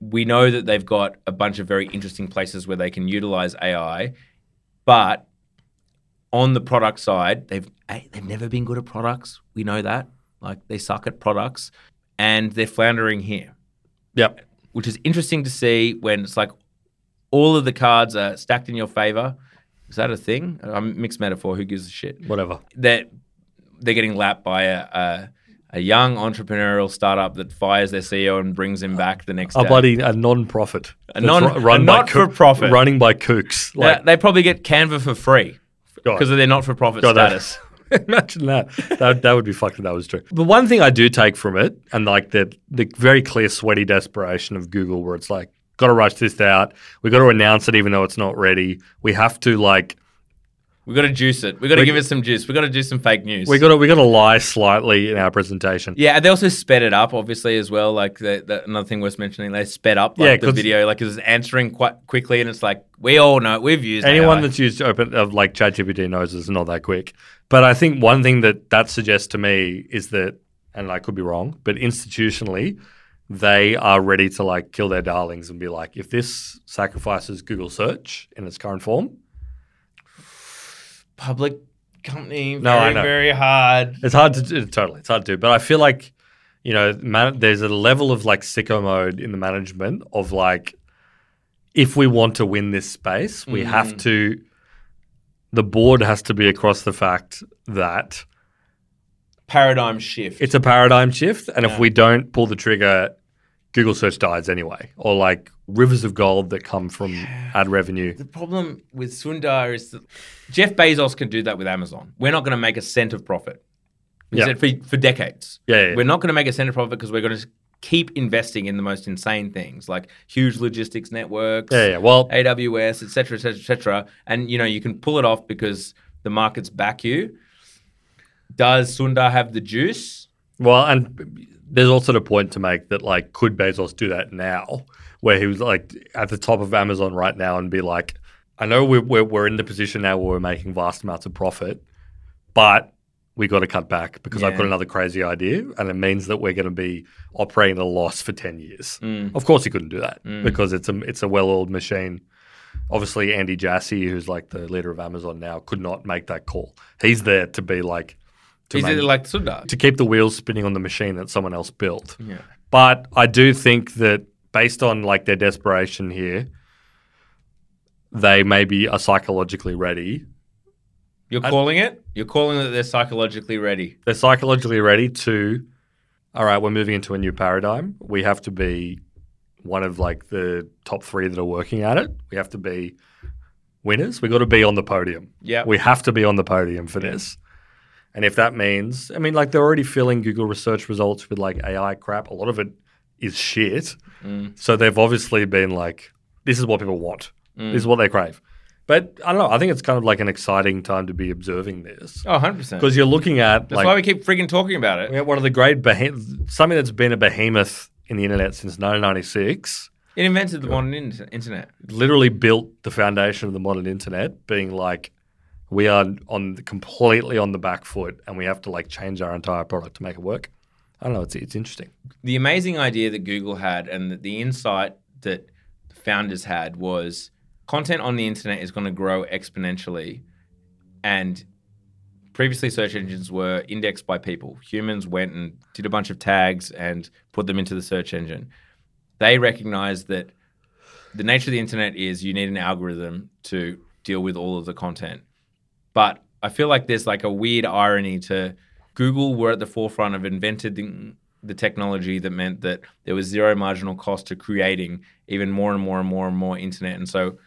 We know that they've got a bunch of very interesting places where they can utilize AI, but on the product side, they've they've never been good at products. We know that. Like they suck at products, and they're floundering here, Yep. which is interesting to see when it's like all of the cards are stacked in your favor. Is that a thing? I'm mixed metaphor. Who gives a shit? Whatever. That they're getting lapped by a, a a young entrepreneurial startup that fires their CEO and brings him back the next day. A day. bloody a non-profit. A non- ru- a by not-for-profit. running by kooks. They- Like they probably get Canva for free because of their not-for-profit God, that- status. Imagine that. that. That would be fucked if that was true. But one thing I do take from it, and like the the very clear sweaty desperation of Google, where it's like, got to rush this out. We got to announce it, even though it's not ready. We have to like, We got to juice it. We got to We- give it some juice. We got to do some fake news. we got to we got to lie slightly in our presentation. yeah, and they also sped it up, obviously as well. Like the, the, another thing worth mentioning, they sped up like Yeah, the video, like it's answering quite quickly, and it's like we all know we've used Anyone AI. that's used open of like ChatGPT knows it's not that quick. But I think one thing that that suggests to me is that, and I could be wrong, but institutionally, they are ready to like kill their darlings and be like, if this sacrifices Google search in its current form, public company. No, I very, know. very hard. It's hard to do, totally. It's hard to do, but I feel like you know, man, there's a level of like sicko mode in the management of like, if we want to win this space, we mm. have to. The board has to be across the fact that Paradigm shift. it's a paradigm shift, and Yeah. if we don't pull the trigger, Google search dies anyway, or like rivers of gold that come from ad revenue. the problem with Sundar is that Jeff Bezos can do that with Amazon. We're not going to make a cent of profit. He Yeah. said for, for decades. Yeah, yeah, yeah. We're not going to make a cent of profit because we're going to keep investing in the most insane things like huge logistics networks, Yeah, yeah. Well, AWS, et cetera, et cetera, et cetera. And, you know, you can pull it off because the markets back you. Does Sundar have the juice? Well, and there's also the point to make that like, could Bezos do that now, where he was like at the top of Amazon right now and be like, I know we're we're, we're in the position now where we're making vast amounts of profit, but we got to cut back because I've got another crazy idea, and it means that we're going to be operating at a loss for ten years. Mm. Of course, he couldn't do that because it's a it's a well-oiled machine. Obviously, Andy Jassy, who's like the leader of Amazon now, could not make that call. He's there to be like to Is make- it like Sundar? to keep the wheels spinning on the machine that someone else built. Yeah. But I do think that based on like their desperation here, they maybe are uh, psychologically ready. You're I- calling it? You're calling that they're psychologically ready. They're psychologically ready to, all right, we're moving into a new paradigm. We have to be one of like the top three that are working at it. We have to be winners. We got to be on the podium. Yeah. We have to be on the podium for this. And if that means, I mean, like they're already filling Google research results with like AI crap. A lot of it is shit. Mm. So they've obviously been like, this is what people want. Mm. This is what they crave. But I don't know. I think it's kind of like an exciting time to be observing this Oh, 100%. because you're looking at That's like why we keep freaking talking about it. one of the great behem- something that's been a behemoth in the internet since 1996. It invented the modern in- internet. Literally built the foundation of the modern internet, being like we are on the, completely on the back foot, and we have to like change our entire product to make it work. I don't know. It's it's interesting. the amazing idea that Google had and the, the insight that the founders had was content on the internet is going to grow exponentially. And previously, search engines were indexed by people. Humans went and did a bunch of tags and put them into the search engine. They recognized that the nature of the internet is you need an algorithm to deal with all of the content. But I feel like there's like a weird irony to Google were at the forefront of invented the, the technology that meant that there was zero marginal cost to creating even more and more and more and more internet. And so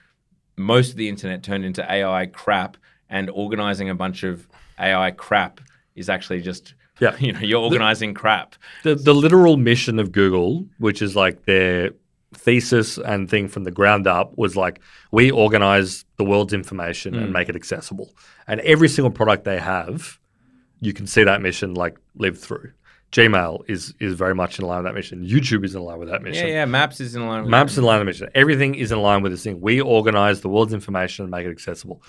most of the internet turned into AI crap and organizing a bunch of AI crap is actually just Yeah. you know, you're organizing crap. The the literal mission of Google, which is like their thesis and thing from the ground up, was like we organize the world's information and mm. make it accessible. And every single product they have, you can see that mission like live through. Gmail is is very much in line with that mission. YouTube is in line with that mission. yeah, yeah. maps is in line with Maps in line with the mission. Everything is in line with this thing. We organize the world's information and make it accessible.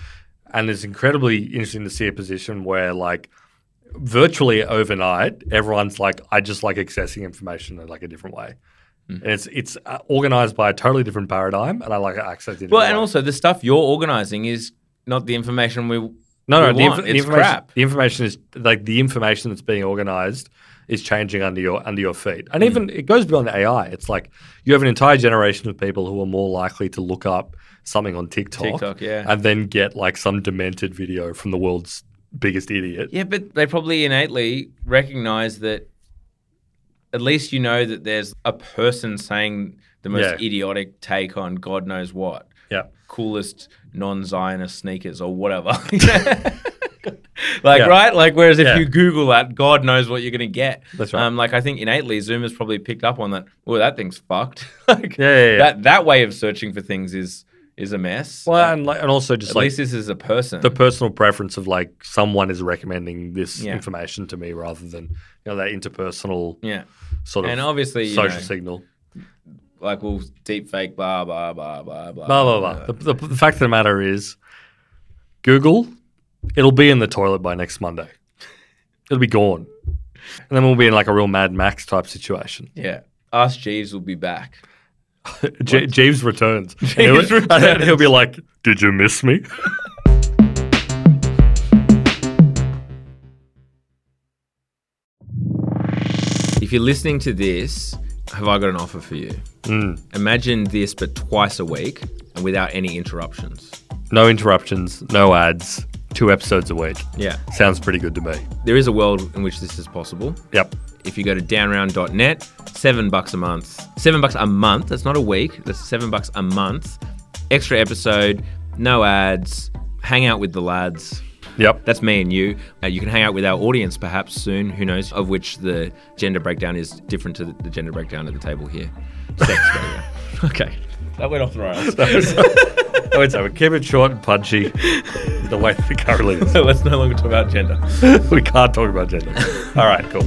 And it's incredibly interesting to see a position where, like, virtually overnight, everyone's like, I just like accessing information in like a different way. And it's it's uh, organized by a totally different paradigm, and I like accessing it. Well, and way. also the stuff you're organizing is not the information we no, no, we the, inf- the information, crap. the information is like the information that's being organized is changing under your under your feet, and even it goes beyond the AI. It's like you have an entire generation of people who are more likely to look up something on TikTok, TikTok, yeah. and then get like some demented video from the world's biggest idiot. Yeah, but they probably innately recognize that at least you know that there's a person saying the most Yeah. idiotic take on God knows what. Yeah. Coolest non Zionist sneakers or whatever. like, Yeah. right? Like, whereas if Yeah. you Google that, God knows what you're going to get. That's right. Um, like, I think innately Zoom has probably picked up on that. Well, that thing's fucked. like, yeah. That, that way of searching for things is is a mess. Well, and like, and also just At like least this is a person. the personal preference of like someone is recommending this Yeah. information to me rather than you know that interpersonal yeah. sort of And obviously, you social know, signal. like we'll deep fake blah blah blah blah blah Blah blah blah. The, the, the fact of the matter is, Google, it'll be in the toilet by next Monday. It'll be gone, and then we'll be in like a real Mad Max type situation. Yeah, Ask Jeeves will be back. Je- Jeeves returns. and, he'll, Jeeves and returns. he'll be like, "Did you miss me?" If you're listening to this, have I got an offer for you? Mm. Imagine this, but twice a week and without any interruptions. No interruptions, no ads, two episodes a week. Yeah, Sounds pretty good to me. there is a world in which this is possible. Yep. If you go to downround.net, seven bucks a month. Seven bucks a month. That's not a week. That's seven bucks a month. Extra episode, no ads. Hang out with the lads. Yep. That's me and you. Uh, you can hang out with our audience perhaps soon, who knows, of which the gender breakdown is different to the, the gender breakdown at the table here. Sex breakdown. Okay. That went off the rails. I would say we keep it short and punchy the way that it currently is. Let's no longer talk about gender. we can't talk about gender. All right, cool.